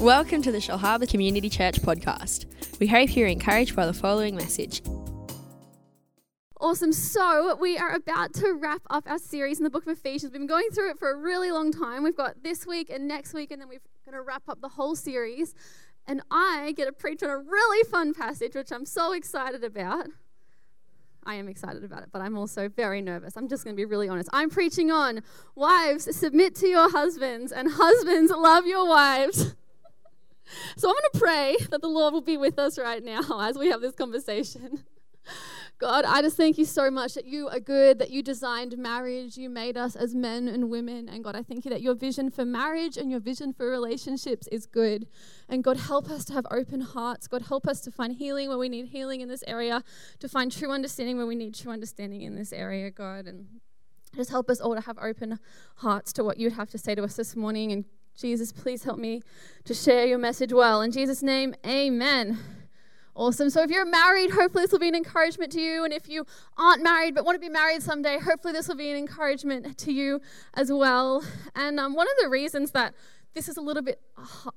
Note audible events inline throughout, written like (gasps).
Welcome to the Shellharbour Community Church podcast. We hope you're encouraged by the following message. Awesome. So, we are about to wrap up our series in the book of Ephesians. We've been going through it for a really long time. We've got this week and next week, and then we're going to wrap up the whole series. And I get to preach on a really fun passage, which I'm so excited about. I am excited about it, but I'm also very nervous. I'm just going to be really honest. I'm preaching on wives, submit to your husbands, and husbands, love your wives. So I'm going to pray that the Lord will be with us right now (laughs) as we have this conversation. God, I just thank you so much that you are good, that you designed marriage, you made us as men and women. And God, I thank you that your vision for marriage and your vision for relationships is good. And God, help us to have open hearts. God, help us to find healing where we need healing in this area, to find true understanding where we need true understanding in this area, God. And just help us all to have open hearts to what you'd have to say to us this morning. And Jesus, please help me to share your message well. In Jesus' name, amen. Awesome. So if you're married, hopefully this will be an encouragement to you. And if you aren't married but want to be married someday, hopefully this will be an encouragement to you as well. And um, one of the reasons that this is a little bit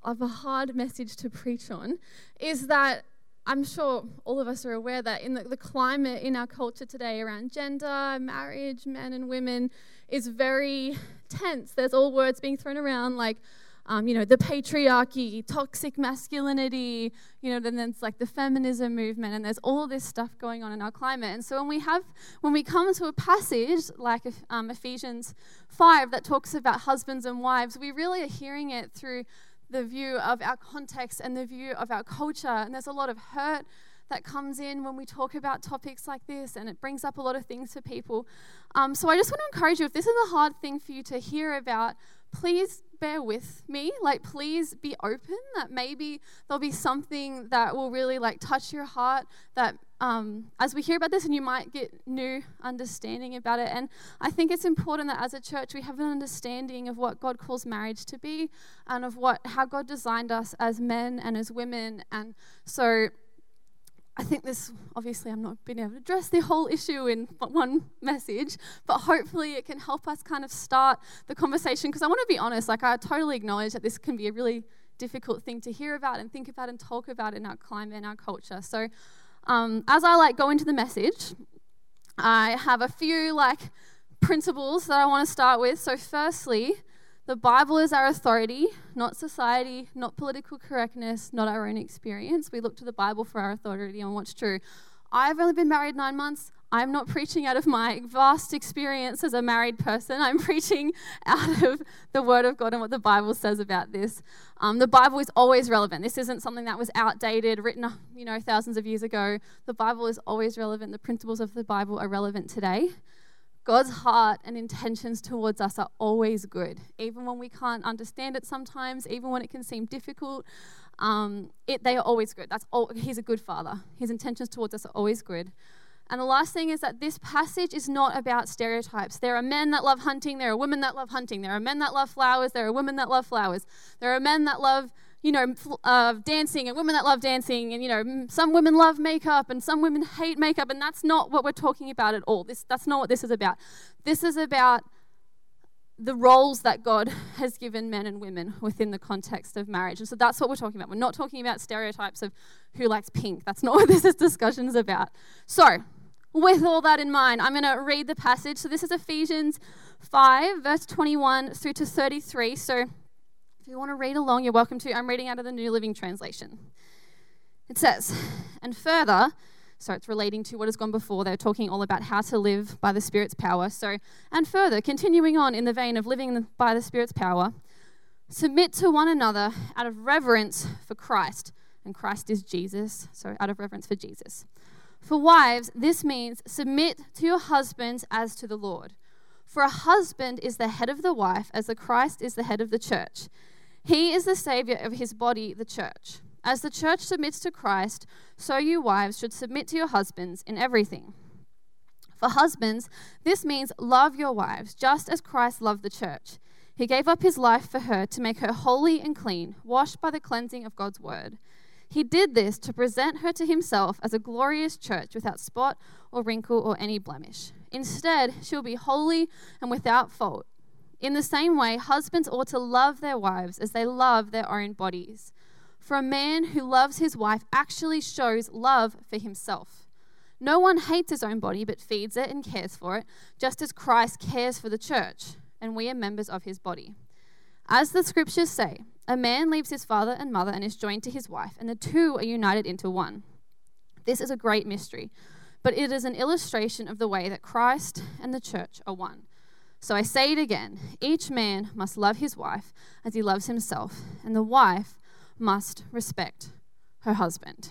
of a hard message to preach on is that I'm sure all of us are aware that in the, the climate in our culture today around gender, marriage, men and women is very tense. There's all words being thrown around like, um, you know, the patriarchy, toxic masculinity, you know, then there's like the feminism movement, and there's all this stuff going on in our climate. And so when we have, when we come to a passage like um, Ephesians 5 that talks about husbands and wives, we really are hearing it through the view of our context and the view of our culture. And there's a lot of hurt that comes in when we talk about topics like this, and it brings up a lot of things for people. Um, so I just want to encourage you if this is a hard thing for you to hear about, please bear with me. Like, please be open that maybe there'll be something that will really like touch your heart that um, as we hear about this and you might get new understanding about it. And I think it's important that as a church we have an understanding of what God calls marriage to be and of what how God designed us as men and as women. And so I think this, obviously, I'm not being able to address the whole issue in one message, but hopefully it can help us kind of start the conversation. Because I want to be honest, like, I totally acknowledge that this can be a really difficult thing to hear about and think about and talk about in our climate and our culture. So, um, as I like go into the message, I have a few like principles that I want to start with. So, firstly, the Bible is our authority, not society, not political correctness, not our own experience. We look to the Bible for our authority on what's true. I've only been married nine months. I'm not preaching out of my vast experience as a married person. I'm (laughs) preaching out of the Word of God and what the Bible says about this. Um, the Bible is always relevant. This isn't something that was outdated, written, you know, thousands of years ago. The Bible is always relevant. The principles of the Bible are relevant today. God's heart and intentions towards us are always good, even when we can't understand it sometimes, even when it can seem difficult. Um, it, they are always good. That's all, he's a good father. His intentions towards us are always good. And the last thing is that this passage is not about stereotypes. There are men that love hunting, there are women that love hunting, there are men that love flowers, there are women that love flowers, there are men that love you know, uh, dancing and women that love dancing, and you know, some women love makeup and some women hate makeup, and that's not what we're talking about at all. This, that's not what this is about. This is about the roles that God (laughs) has given men and women within the context of marriage. And so that's what we're talking about. We're not talking about stereotypes of who likes pink. That's not (laughs) what this discussion is about. So, with all that in mind, I'm going to read the passage. So, this is Ephesians 5, verse 21 through to 33. So, if you want to read along, you're welcome to. I'm reading out of the New Living Translation. It says, and further, so it's relating to what has gone before. They're talking all about how to live by the Spirit's power. So, and further, continuing on in the vein of living by the Spirit's power, submit to one another out of reverence for Christ. And Christ is Jesus, so out of reverence for Jesus. For wives, this means submit to your husbands as to the Lord. For a husband is the head of the wife, as the Christ is the head of the church he is the Savior of his body, the church. As the church submits to Christ, so you wives should submit to your husbands in everything. For husbands, this means love your wives, just as Christ loved the church. He gave up his life for her to make her holy and clean, washed by the cleansing of God's word. He did this to present her to himself as a glorious church without spot or wrinkle or any blemish. Instead, she will be holy and without fault. In the same way, husbands ought to love their wives as they love their own bodies. For a man who loves his wife actually shows love for himself. No one hates his own body, but feeds it and cares for it, just as Christ cares for the church, and we are members of his body. As the scriptures say, a man leaves his father and mother and is joined to his wife, and the two are united into one. This is a great mystery, but it is an illustration of the way that Christ and the church are one. So I say it again each man must love his wife as he loves himself, and the wife must respect her husband.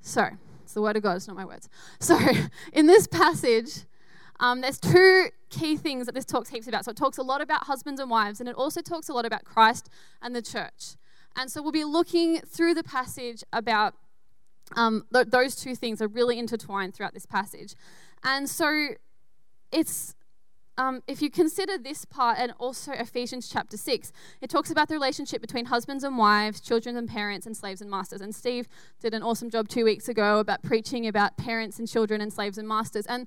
So, it's the word of God, it's not my words. So, (laughs) in this passage, um, there's two key things that this talks heaps about. So, it talks a lot about husbands and wives, and it also talks a lot about Christ and the church. And so, we'll be looking through the passage about um, th- those two things are really intertwined throughout this passage. And so, it's um, if you consider this part and also Ephesians chapter 6, it talks about the relationship between husbands and wives, children and parents, and slaves and masters. And Steve did an awesome job two weeks ago about preaching about parents and children and slaves and masters. And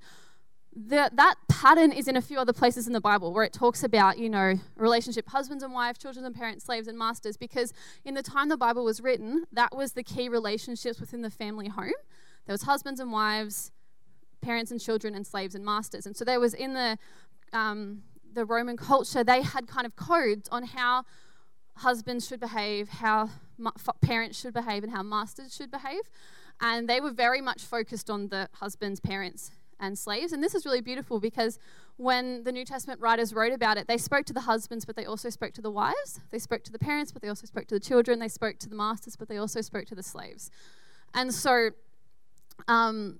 the, that pattern is in a few other places in the Bible where it talks about, you know, relationship husbands and wives, children and parents, slaves and masters, because in the time the Bible was written, that was the key relationships within the family home. There was husbands and wives, parents and children, and slaves and masters. And so there was in the um, the Roman culture, they had kind of codes on how husbands should behave, how ma- parents should behave, and how masters should behave. And they were very much focused on the husbands, parents, and slaves. And this is really beautiful because when the New Testament writers wrote about it, they spoke to the husbands, but they also spoke to the wives. They spoke to the parents, but they also spoke to the children. They spoke to the masters, but they also spoke to the slaves. And so um,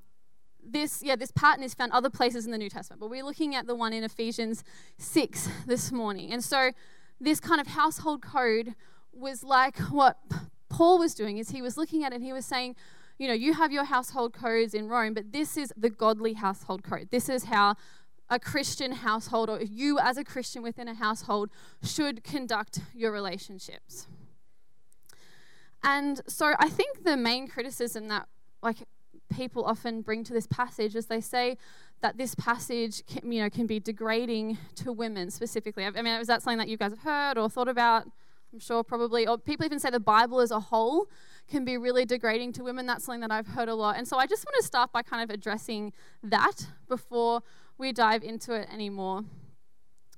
this, yeah, this pattern is found other places in the New Testament, but we're looking at the one in Ephesians 6 this morning. And so this kind of household code was like what Paul was doing is he was looking at it and he was saying, you know, you have your household codes in Rome, but this is the godly household code. This is how a Christian household or you as a Christian within a household should conduct your relationships. And so I think the main criticism that like people often bring to this passage is they say that this passage can, you know can be degrading to women specifically. I mean, is that something that you guys have heard or thought about? I'm sure probably, or people even say the Bible as a whole can be really degrading to women. That's something that I've heard a lot. And so I just want to start by kind of addressing that before we dive into it anymore.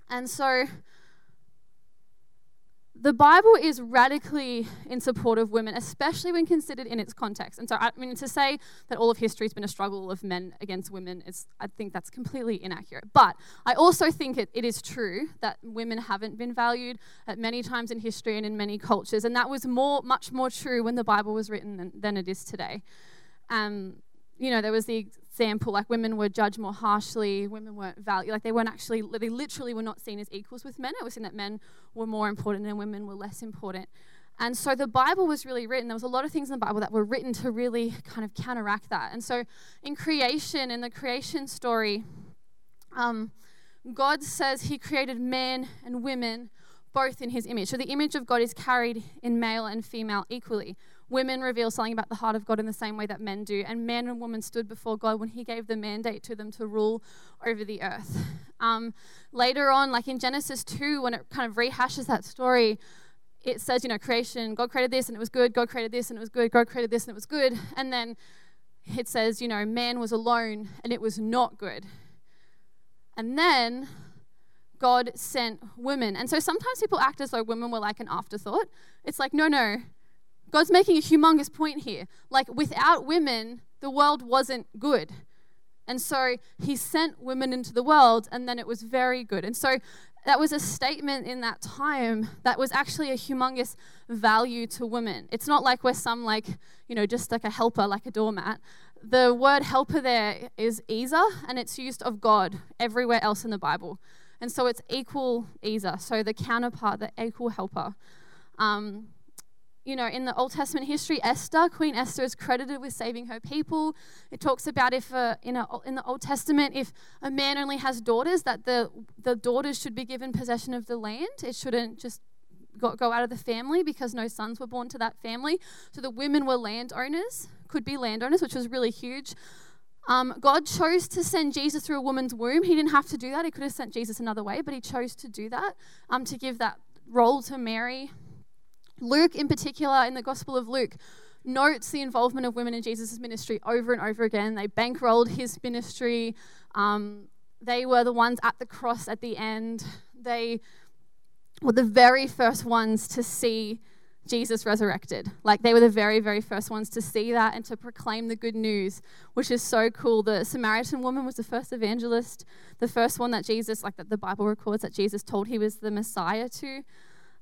And so the Bible is radically in support of women, especially when considered in its context. And so, I mean, to say that all of history has been a struggle of men against women is, I think that's completely inaccurate. But I also think it, it is true that women haven't been valued at many times in history and in many cultures. And that was more, much more true when the Bible was written than, than it is today. Um, you know, there was the example like women were judged more harshly, women weren't valued, like they weren't actually, they literally were not seen as equals with men. It was seen that men were more important and women were less important. And so the Bible was really written. There was a lot of things in the Bible that were written to really kind of counteract that. And so in creation, in the creation story, um, God says He created men and women both in His image. So the image of God is carried in male and female equally. Women reveal something about the heart of God in the same way that men do. And men and women stood before God when He gave the mandate to them to rule over the earth. Um, later on, like in Genesis 2, when it kind of rehashes that story, it says, you know, creation, God created this and it was good, God created this and it was good, God created this and it was good. And then it says, you know, man was alone and it was not good. And then God sent women. And so sometimes people act as though women were like an afterthought. It's like, no, no, God's making a humongous point here. Like, without women, the world wasn't good. And so he sent women into the world, and then it was very good. And so that was a statement in that time that was actually a humongous value to women. It's not like we're some, like, you know, just like a helper, like a doormat. The word helper there is Ezer, and it's used of God everywhere else in the Bible. And so it's equal Ezer, so the counterpart, the equal helper. Um, you know, in the Old Testament history, Esther, Queen Esther, is credited with saving her people. It talks about if uh, in, a, in the Old Testament, if a man only has daughters, that the, the daughters should be given possession of the land. It shouldn't just go, go out of the family because no sons were born to that family. So the women were landowners, could be landowners, which was really huge. Um, God chose to send Jesus through a woman's womb. He didn't have to do that. He could have sent Jesus another way, but he chose to do that um, to give that role to Mary. Luke, in particular, in the Gospel of Luke, notes the involvement of women in Jesus' ministry over and over again. They bankrolled his ministry. Um, they were the ones at the cross at the end. They were the very first ones to see Jesus resurrected. Like they were the very, very first ones to see that and to proclaim the good news, which is so cool. The Samaritan woman was the first evangelist, the first one that Jesus, like that the Bible records that Jesus told he was the Messiah to.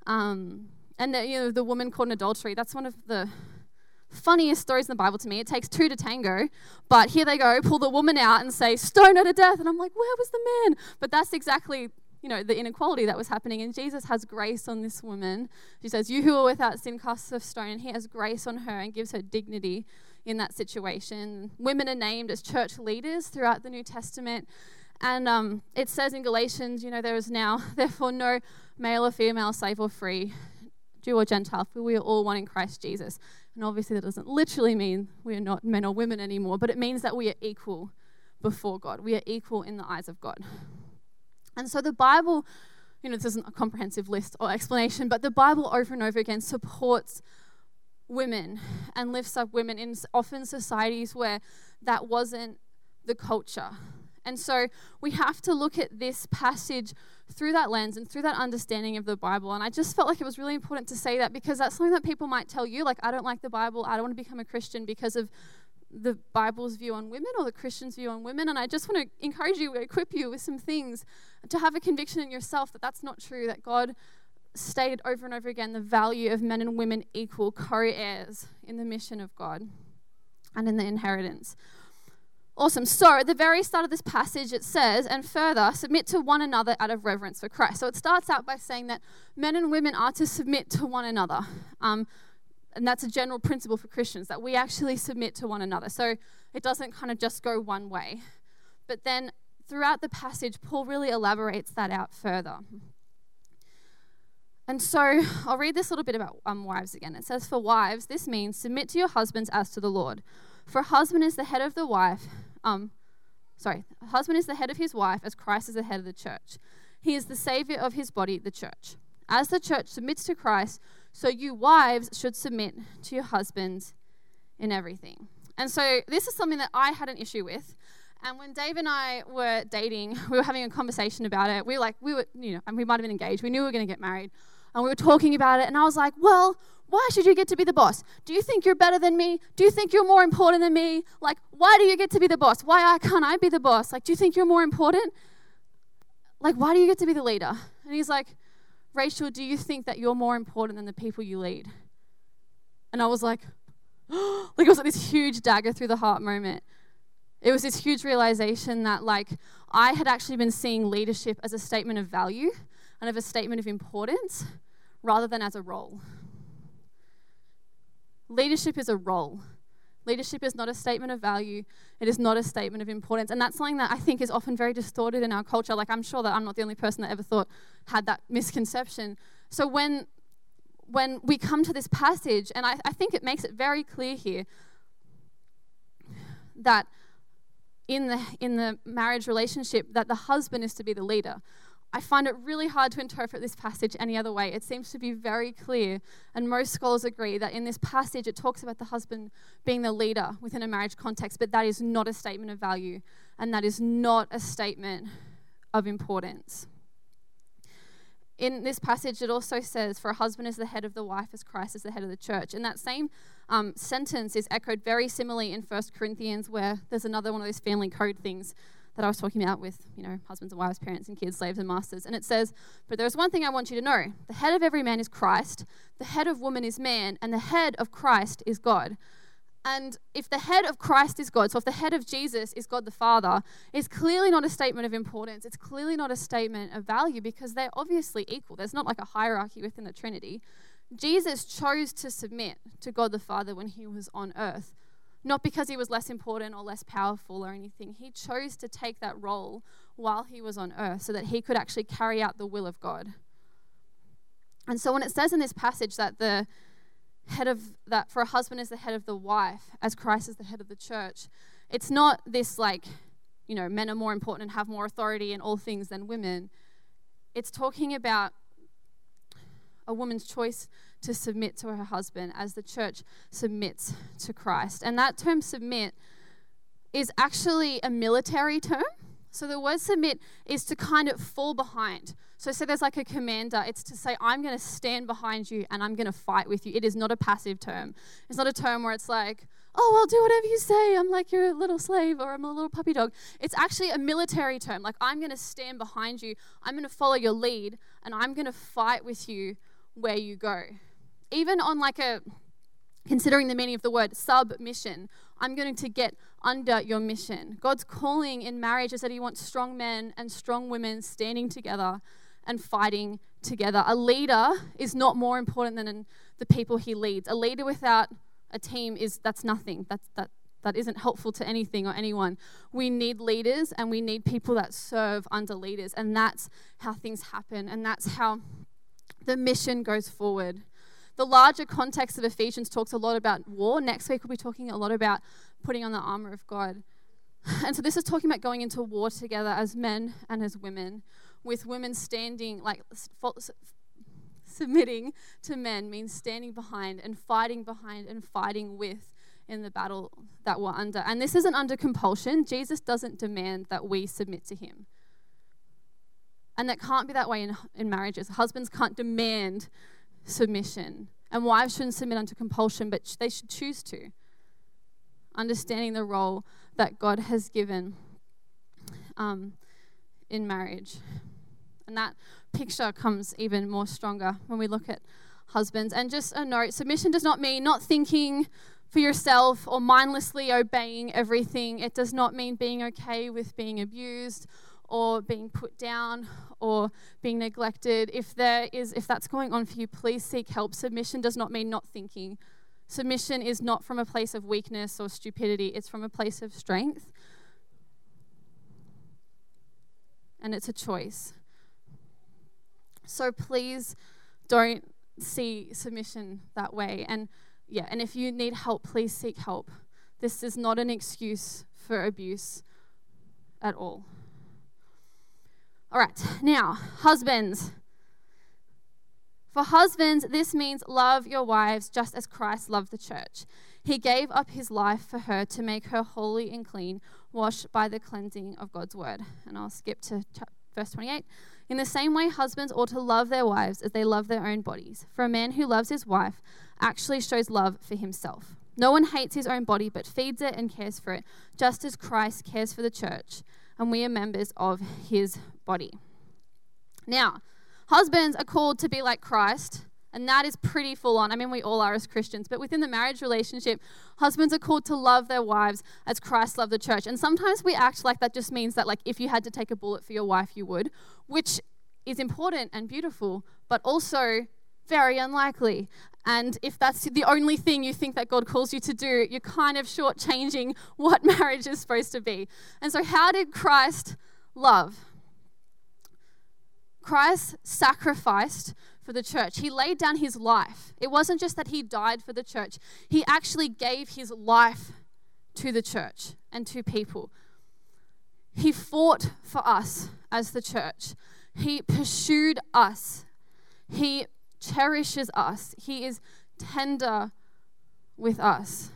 Um, and the, you know, the woman caught in adultery, that's one of the funniest stories in the Bible to me. It takes two to tango, but here they go, pull the woman out and say, stone her to death. And I'm like, where was the man? But that's exactly you know, the inequality that was happening. And Jesus has grace on this woman. She says, You who are without sin, cast of stone. And he has grace on her and gives her dignity in that situation. Women are named as church leaders throughout the New Testament. And um, it says in Galatians, you know, there is now, (laughs) therefore, no male or female, slave or free, Jew or Gentile, for we are all one in Christ Jesus. And obviously, that doesn't literally mean we are not men or women anymore, but it means that we are equal before God. We are equal in the eyes of God. And so the Bible, you know, this isn't a comprehensive list or explanation, but the Bible over and over again supports women and lifts up women in often societies where that wasn't the culture. And so we have to look at this passage through that lens and through that understanding of the Bible. And I just felt like it was really important to say that because that's something that people might tell you, like, I don't like the Bible, I don't want to become a Christian because of the Bible's view on women or the Christian's view on women. And I just want to encourage you, equip you with some things to have a conviction in yourself that that's not true, that God stated over and over again the value of men and women equal, co heirs in the mission of God and in the inheritance. Awesome. So, at the very start of this passage, it says, and further, submit to one another out of reverence for Christ. So, it starts out by saying that men and women are to submit to one another. Um, and that's a general principle for Christians that we actually submit to one another. So it doesn't kind of just go one way. But then throughout the passage, Paul really elaborates that out further. And so I'll read this little bit about um, wives again. It says, For wives, this means submit to your husbands as to the Lord. For a husband is the head of the wife. Um, sorry, a husband is the head of his wife as Christ is the head of the church. He is the savior of his body, the church. As the church submits to Christ, so you wives should submit to your husbands in everything. And so this is something that I had an issue with. And when Dave and I were dating, (laughs) we were having a conversation about it. We were like, we were, you know, and we might have been engaged. We knew we were going to get married. And we were talking about it. And I was like, well, why should you get to be the boss? Do you think you're better than me? Do you think you're more important than me? Like, why do you get to be the boss? Why can't I be the boss? Like, do you think you're more important? Like, why do you get to be the leader? And he's like, Rachel, do you think that you're more important than the people you lead? And I was like, (gasps) like it was like this huge dagger through the heart moment. It was this huge realization that like I had actually been seeing leadership as a statement of value and of a statement of importance rather than as a role. Leadership is a role. Leadership is not a statement of value. It is not a statement of importance. And that's something that I think is often very distorted in our culture. Like, I'm sure that I'm not the only person that ever thought had that misconception. So, when, when we come to this passage, and I, I think it makes it very clear here that in the, in the marriage relationship, that the husband is to be the leader. I find it really hard to interpret this passage any other way. It seems to be very clear, and most scholars agree that in this passage it talks about the husband being the leader within a marriage context, but that is not a statement of value, and that is not a statement of importance. In this passage, it also says, For a husband is the head of the wife as Christ is the head of the church. And that same um, sentence is echoed very similarly in 1 Corinthians, where there's another one of those family code things that I was talking about with, you know, husbands and wives, parents and kids, slaves and masters. And it says, But there's one thing I want you to know the head of every man is Christ, the head of woman is man, and the head of Christ is God. And if the head of Christ is God, so if the head of Jesus is God the Father, it's clearly not a statement of importance. It's clearly not a statement of value because they're obviously equal. There's not like a hierarchy within the Trinity. Jesus chose to submit to God the Father when he was on earth not because he was less important or less powerful or anything. He chose to take that role while he was on earth so that he could actually carry out the will of God. And so when it says in this passage that the head of that for a husband is the head of the wife as Christ is the head of the church, it's not this like, you know, men are more important and have more authority in all things than women. It's talking about a woman's choice to submit to her husband as the church submits to Christ. And that term submit is actually a military term. So the word submit is to kind of fall behind. So say there's like a commander, it's to say, I'm going to stand behind you and I'm going to fight with you. It is not a passive term. It's not a term where it's like, oh, I'll do whatever you say. I'm like your little slave or I'm a little puppy dog. It's actually a military term. Like, I'm going to stand behind you. I'm going to follow your lead and I'm going to fight with you where you go. Even on like a, considering the meaning of the word submission, I'm going to get under your mission. God's calling in marriage is that He wants strong men and strong women standing together and fighting together. A leader is not more important than the people he leads. A leader without a team is that's nothing. That's that that isn't helpful to anything or anyone. We need leaders and we need people that serve under leaders and that's how things happen and that's how the mission goes forward. The larger context of Ephesians talks a lot about war. Next week we'll be talking a lot about putting on the armor of God. And so this is talking about going into war together as men and as women with women standing, like submitting to men means standing behind and fighting behind and fighting with in the battle that we're under. And this isn't under compulsion. Jesus doesn't demand that we submit to him. And that can't be that way in, in marriages. Husbands can't demand submission. And wives shouldn't submit under compulsion, but they should choose to. Understanding the role that God has given um, in marriage. And that picture comes even more stronger when we look at husbands. And just a note submission does not mean not thinking for yourself or mindlessly obeying everything. It does not mean being okay with being abused or being put down or being neglected. If there is if that's going on for you, please seek help. Submission does not mean not thinking. Submission is not from a place of weakness or stupidity. It's from a place of strength. And it's a choice. So please don't see submission that way. And yeah, and if you need help, please seek help. This is not an excuse for abuse at all. All right, now, husbands. For husbands, this means love your wives just as Christ loved the church. He gave up his life for her to make her holy and clean, washed by the cleansing of God's word. And I'll skip to verse 28. In the same way, husbands ought to love their wives as they love their own bodies. For a man who loves his wife actually shows love for himself. No one hates his own body, but feeds it and cares for it, just as Christ cares for the church, and we are members of his body. Now, husbands are called to be like Christ, and that is pretty full on. I mean, we all are as Christians, but within the marriage relationship, husbands are called to love their wives as Christ loved the church. And sometimes we act like that just means that, like, if you had to take a bullet for your wife, you would, which is important and beautiful, but also very unlikely. And if that's the only thing you think that God calls you to do, you're kind of shortchanging (laughs) what marriage is supposed to be. And so, how did Christ love? Christ sacrificed for the church. He laid down his life. It wasn't just that he died for the church, he actually gave his life to the church and to people. He fought for us as the church. He pursued us. He cherishes us. He is tender with us.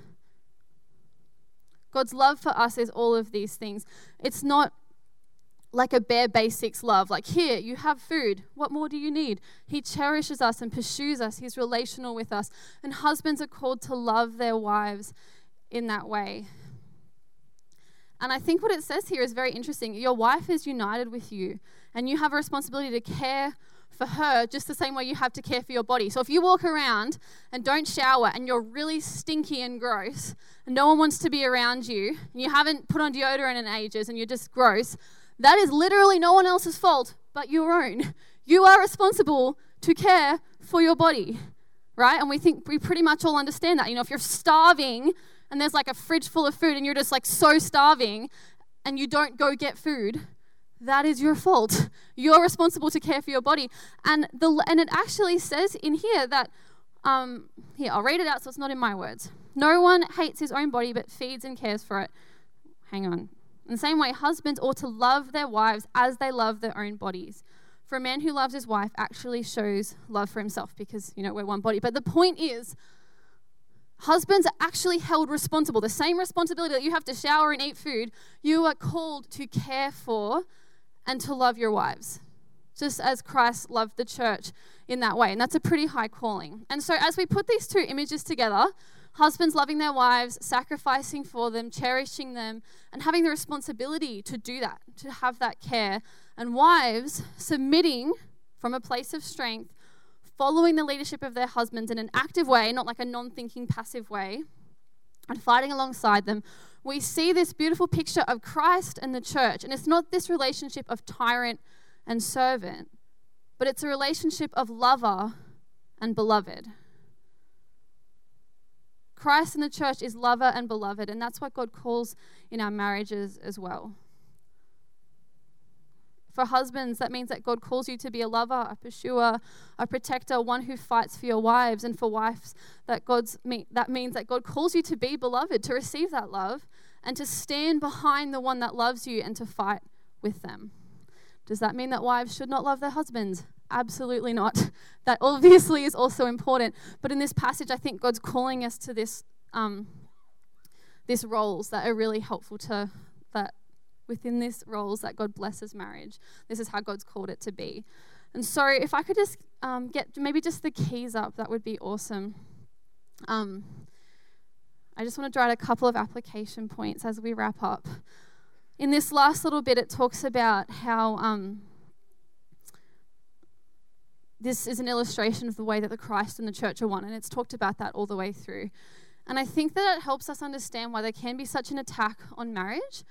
God's love for us is all of these things. It's not like a bare basics love, like, here, you have food. What more do you need? He cherishes us and pursues us. He's relational with us. And husbands are called to love their wives in that way. And I think what it says here is very interesting. Your wife is united with you, and you have a responsibility to care for her just the same way you have to care for your body. So if you walk around and don't shower and you're really stinky and gross, and no one wants to be around you, and you haven't put on deodorant in ages and you're just gross, that is literally no one else's fault but your own. You are responsible to care for your body, right? And we think we pretty much all understand that. You know, if you're starving and there's like a fridge full of food and you're just like so starving and you don't go get food, that is your fault. You're responsible to care for your body. And the and it actually says in here that um, here I'll read it out so it's not in my words. No one hates his own body but feeds and cares for it hang on. In the same way, husbands ought to love their wives as they love their own bodies. For a man who loves his wife actually shows love for himself because, you know, we're one body. But the point is, husbands are actually held responsible. The same responsibility that you have to shower and eat food, you are called to care for and to love your wives, just as Christ loved the church in that way. And that's a pretty high calling. And so, as we put these two images together, husbands loving their wives, sacrificing for them, cherishing them, and having the responsibility to do that, to have that care, and wives submitting from a place of strength, following the leadership of their husbands in an active way, not like a non thinking, passive way, and fighting alongside them, we see this beautiful picture of Christ and the church. And it's not this relationship of tyrant and servant, but it's a relationship of lover and beloved. Christ and the church is lover and beloved, and that's what God calls in our marriages as well. For husbands, that means that God calls you to be a lover, a pursuer, a protector, one who fights for your wives. And for wives, that God's that means that God calls you to be beloved, to receive that love, and to stand behind the one that loves you and to fight with them. Does that mean that wives should not love their husbands? Absolutely not. (laughs) That obviously is also important. But in this passage, I think God's calling us to this, um, this roles that are really helpful to that within this roles that God blesses marriage. This is how God's called it to be. And so, if I could just um, get maybe just the keys up, that would be awesome. Um, I just want to draw out a couple of application points as we wrap up. In this last little bit, it talks about how um, this is an illustration of the way that the Christ and the church are one, and it's talked about that all the way through. And I think that it helps us understand why there can be such an attack on marriage.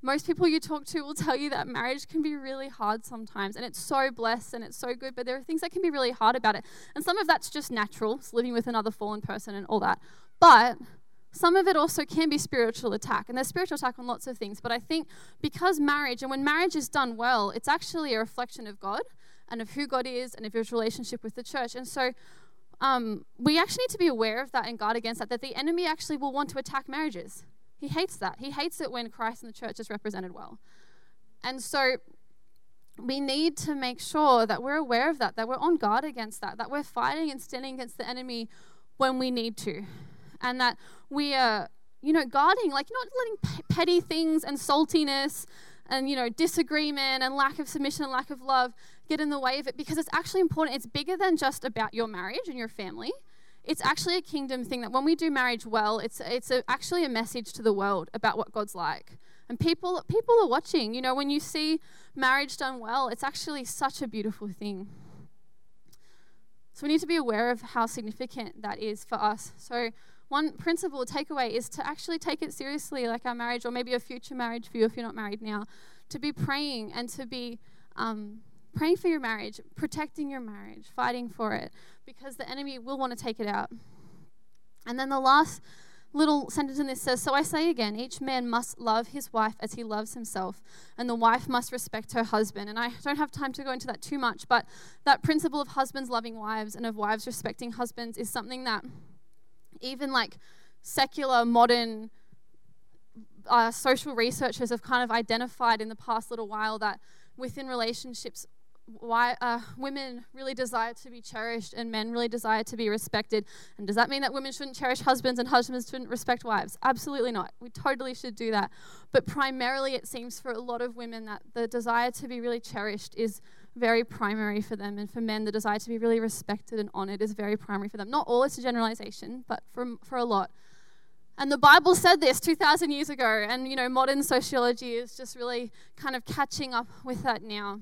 Most people you talk to will (laughs) tell you that marriage can be really hard sometimes, and it's so blessed and it's so good, but there are things that can be really hard about it. And some of that's just natural, living with another fallen person and all that. But some of it also can be spiritual attack, and there's spiritual attack on lots of things. But I think because marriage, and when marriage is done well, it's actually a reflection of God and of who God is and of his relationship with the church. And so um, we actually need to be aware of that and guard against that, that the enemy actually will want to attack marriages. He hates that. He hates it when Christ and the church is represented well. And so we need to make sure that we're aware of that, that we're on guard against that, that we're fighting and standing against the enemy when we need to. And that we are, you know, guarding, like not letting petty things and saltiness and, you know, disagreement and lack of submission and lack of love get in the way of it because it's actually important. It's bigger than just about your marriage and your family. It's actually a kingdom thing that when we do marriage well, it's it's a, actually a message to the world about what God's like. And people people are watching. You know, when you see marriage done well, it's actually such a beautiful thing. So we need to be aware of how significant that is for us. So one principle takeaway is to actually take it seriously, like our marriage or maybe a future marriage for you if you're not married now, to be praying and to be um, praying for your marriage, protecting your marriage, fighting for it, because the enemy will want to take it out. And then the last little sentence in this says So I say again, each man must love his wife as he loves himself, and the wife must respect her husband. And I don't have time to go into that too much, but that principle of husbands loving wives and of wives respecting husbands is something that even like secular, modern, uh, social researchers have kind of identified in the past little while that within relationships, why uh, women really desire to be cherished and men really desire to be respected. And does that mean that women shouldn't cherish husbands and husbands shouldn't respect wives? Absolutely not. We totally should do that. But primarily, it seems for a lot of women that the desire to be really cherished is very primary for them. And for men, the desire to be really respected and honored is very primary for them. Not all, it's a generalization, but for, for a lot. And the Bible said this 2,000 years ago, and you know, modern sociology is just really kind of catching up with that now.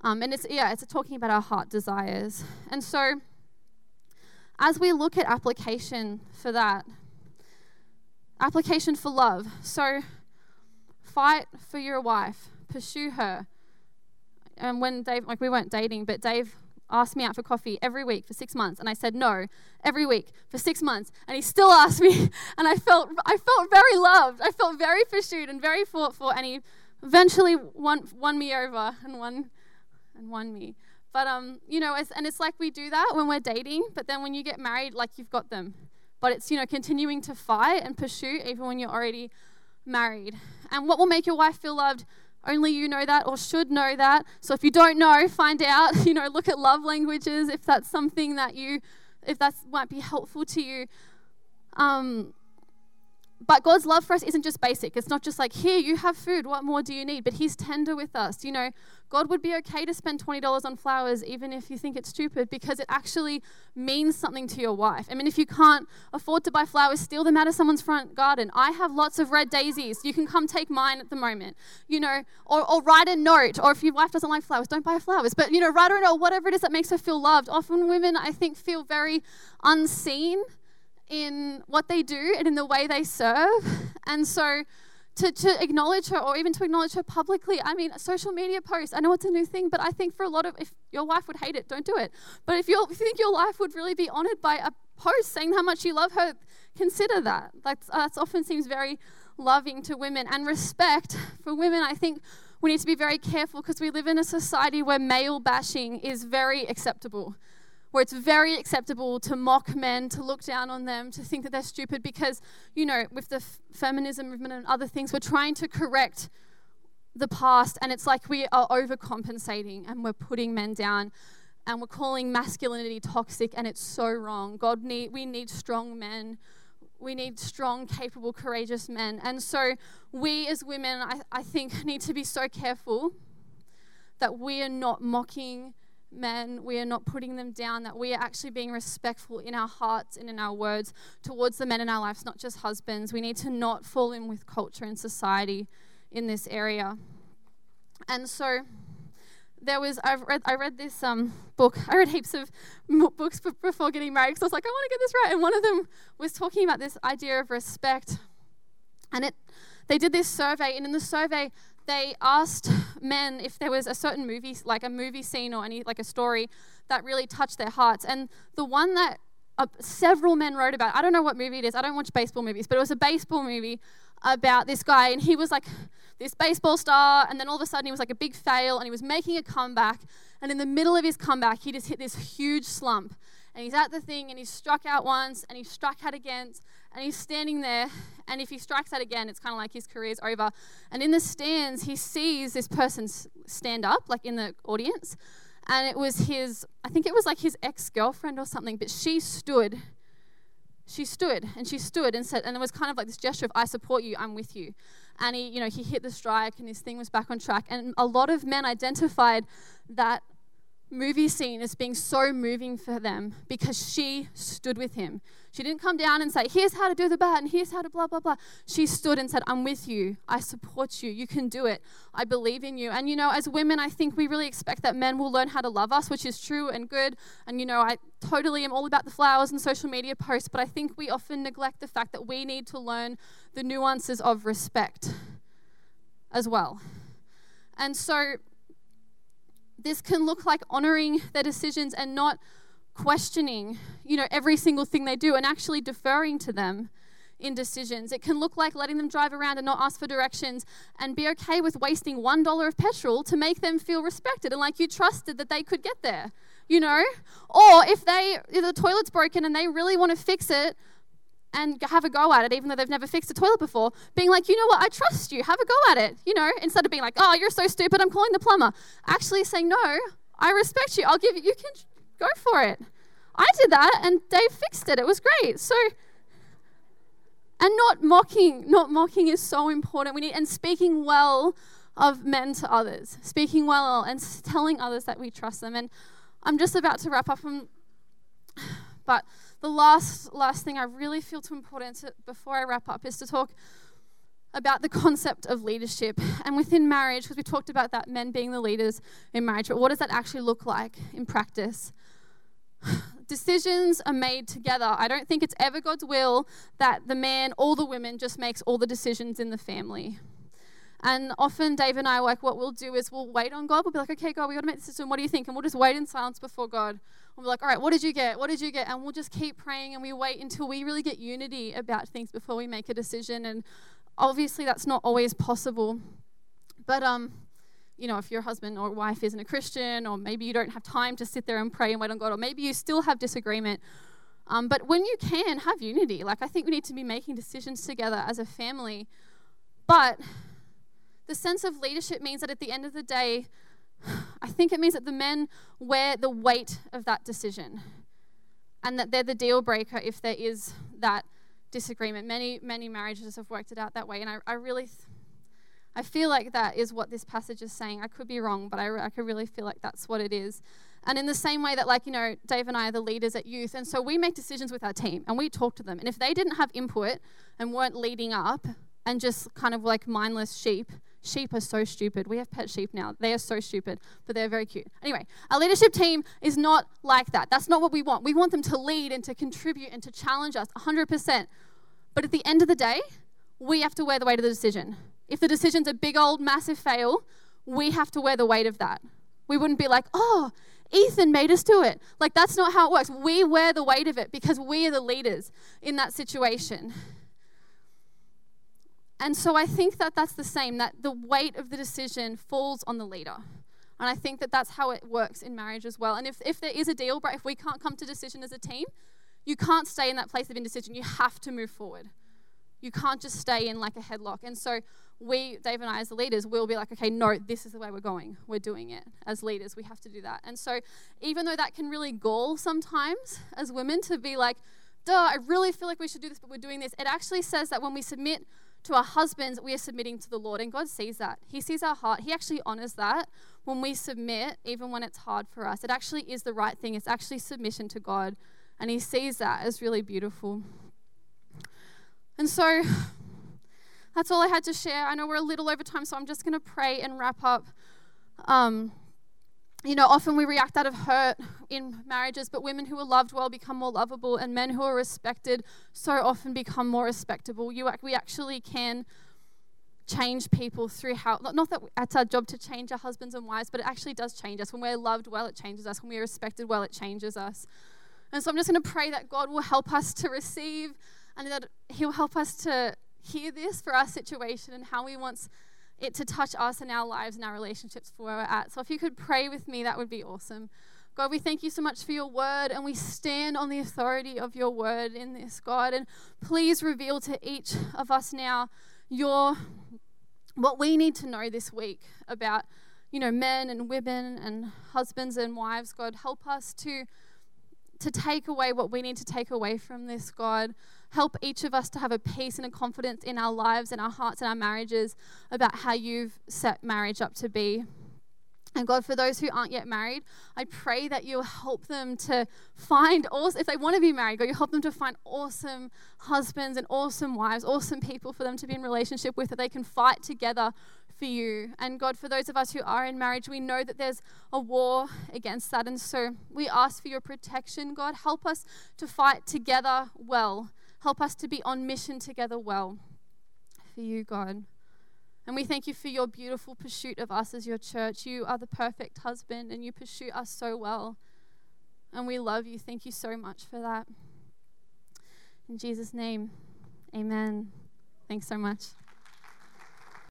Um, and it's, yeah, it's talking about our heart desires. And so, as we look at application for that, application for love. So, fight for your wife, pursue her. And when Dave, like we weren't dating, but Dave asked me out for coffee every week for six months, and I said no every week for six months, and he still asked me, (laughs) and I felt I felt very loved. I felt very pursued and very fought for, and he eventually won won me over and won and won me. But um, you know, and it's like we do that when we're dating, but then when you get married, like you've got them. But it's you know continuing to fight and pursue even when you're already married. And what will make your wife feel loved? Only you know that or should know that. So if you don't know, find out. (laughs) You know, look at love languages if that's something that you, if that might be helpful to you. Um, but God's love for us isn't just basic. It's not just like, here, you have food. What more do you need? But He's tender with us. You know, God would be okay to spend $20 on flowers even if you think it's stupid because it actually means something to your wife. I mean, if you can't afford to buy flowers, steal them out of someone's front garden. I have lots of red daisies. You can come take mine at the moment. You know, or, or write a note. Or if your wife doesn't like flowers, don't buy flowers. But, you know, write a note, whatever it is that makes her feel loved. Often women, I think, feel very unseen in what they do and in the way they serve. And so to, to acknowledge her or even to acknowledge her publicly, I mean, social media posts, I know it's a new thing, but I think for a lot of, if your wife would hate it, don't do it. But if, you if you think your life would really be honored by a post saying how much you love her, consider that. That's, uh, that often seems very loving to women. And respect for women, I think we need to be very careful because we live in a society where male bashing is very acceptable where it's very acceptable to mock men, to look down on them, to think that they're stupid because, you know, with the f- feminism movement and other things, we're trying to correct the past and it's like we are overcompensating and we're putting men down and we're calling masculinity toxic and it's so wrong. God need we need strong men. We need strong, capable, courageous men. And so we as women, I, I think, need to be so careful that we are not mocking men, we are not putting them down, that we are actually being respectful in our hearts and in our words towards the men in our lives, not just husbands. We need to not fall in with culture and society in this area. And so there was I read I read this um book. I read heaps of books before getting married because I was like I want to get this right. And one of them was talking about this idea of respect. And it they did this survey, and in the survey they asked (laughs) men if there was a certain movie, like a movie scene or any like a story that really touched their hearts. And the one that uh, several men wrote about, I don't know what movie it is. I don't watch baseball movies, but it was a baseball movie about this guy, and he was like this baseball star, and then all of a sudden he was like a big fail, and he was making a comeback. And in the middle of his comeback, he just hit this huge slump. And he's at the thing, and he's struck out once, and he's struck out again, and he's standing there. And if he strikes out again, it's kind of like his career's over. And in the stands, he sees this person stand up, like in the audience. And it was his, I think it was like his ex girlfriend or something, but she stood. She stood and she stood and said, and it was kind of like this gesture of, I support you, I'm with you. And he, you know, he hit the strike and his thing was back on track. And a lot of men identified that movie scene as being so moving for them because she stood with him. She didn't come down and say, Here's how to do the bat and here's how to blah, blah, blah. She stood and said, I'm with you. I support you. You can do it. I believe in you. And, you know, as women, I think we really expect that men will learn how to love us, which is true and good. And, you know, I totally am all about the flowers and social media posts, but I think we often neglect the fact that we need to learn the nuances of respect as well. And so this can look like honoring their decisions and not questioning, you know, every single thing they do and actually deferring to them in decisions. It can look like letting them drive around and not ask for directions and be okay with wasting $1 of petrol to make them feel respected and like you trusted that they could get there, you know? Or if they if the toilet's broken and they really want to fix it, and have a go at it, even though they've never fixed a toilet before. Being like, you know what, I trust you, have a go at it, you know, instead of being like, oh, you're so stupid, I'm calling the plumber. Actually saying, no, I respect you, I'll give you, you can go for it. I did that and Dave fixed it, it was great. So, and not mocking, not mocking is so important. We need, and speaking well of men to others, speaking well and telling others that we trust them. And I'm just about to wrap up, (sighs) but the last last thing I really feel too important to, before I wrap up is to talk about the concept of leadership and within marriage because we talked about that men being the leaders in marriage but what does that actually look like in practice (sighs) decisions are made together i don't think it's ever god's will that the man or the women just makes all the decisions in the family and often Dave and I, like, what we'll do is we'll wait on God. We'll be like, okay, God, we got to make this decision. What do you think? And we'll just wait in silence before God. We'll be like, all right, what did you get? What did you get? And we'll just keep praying and we wait until we really get unity about things before we make a decision. And obviously, that's not always possible. But, um, you know, if your husband or wife isn't a Christian, or maybe you don't have time to sit there and pray and wait on God, or maybe you still have disagreement. Um, but when you can have unity, like I think we need to be making decisions together as a family But the sense of leadership means that at the end of the day, (sighs) I think it means that the men wear the weight of that decision and that they're the deal breaker if there is that disagreement. Many, many marriages have worked it out that way. And I, I really, I feel like that is what this passage is saying. I could be wrong, but I, I could really feel like that's what it is. And in the same way that, like, you know, Dave and I are the leaders at youth, and so we make decisions with our team and we talk to them. And if they didn't have input and weren't leading up and just kind of like mindless sheep, sheep are so stupid. We have pet sheep now. They are so stupid, but they're very cute. Anyway, our leadership team is not like that. That's not what we want. We want them to lead and to contribute and to challenge us 100%. But at the end of the day, we have to wear the weight of the decision. If the decision's a big old massive fail, we have to wear the weight of that. We wouldn't be like, oh, Ethan made us do it. Like, that's not how it works. We wear the weight of it because we are the leaders in that situation. And so I think that that's the same, that the weight of the decision falls on the leader. And I think that that's how it works in marriage as well. And if, if there is a deal, but if we can't come to decision as a team, you can't stay in that place of indecision. You have to move forward. You can't just stay in like a headlock. And so we, Dave and I, as the leaders, we'll be like, okay, no, this is the way we're going. We're doing it as leaders. We have to do that. And so, even though that can really gall sometimes as women to be like, duh, I really feel like we should do this, but we're doing this, it actually says that when we submit to our husbands, we are submitting to the Lord. And God sees that. He sees our heart. He actually honors that when we submit, even when it's hard for us. It actually is the right thing. It's actually submission to God. And He sees that as really beautiful. And so (sighs) that's all I had to share. I know we're a little over time, so I'm just going to pray and wrap up. Um, you know, often we react out of hurt in marriages, but women who are loved well become more lovable, and men who are respected so often become more respectable. You, we actually can change people through how, not that it's our job to change our husbands and wives, but it actually does change us. When we're loved well, it changes us. When we're respected well, it changes us. And so I'm just going to pray that God will help us to receive and that He'll help us to hear this for our situation and how He wants it to touch us in our lives and our relationships for where we're at. So if you could pray with me, that would be awesome. God, we thank you so much for your word and we stand on the authority of your word in this, God. And please reveal to each of us now your what we need to know this week about, you know, men and women and husbands and wives. God, help us to to take away what we need to take away from this, God. Help each of us to have a peace and a confidence in our lives and our hearts and our marriages about how you've set marriage up to be. And God, for those who aren't yet married, I pray that you'll help them to find, awesome, if they want to be married, God, you help them to find awesome husbands and awesome wives, awesome people for them to be in relationship with, that they can fight together for you. And God, for those of us who are in marriage, we know that there's a war against that. And so we ask for your protection, God. Help us to fight together well Help us to be on mission together well for you, God. And we thank you for your beautiful pursuit of us as your church. You are the perfect husband and you pursue us so well. And we love you. Thank you so much for that. In Jesus' name, amen. Thanks so much.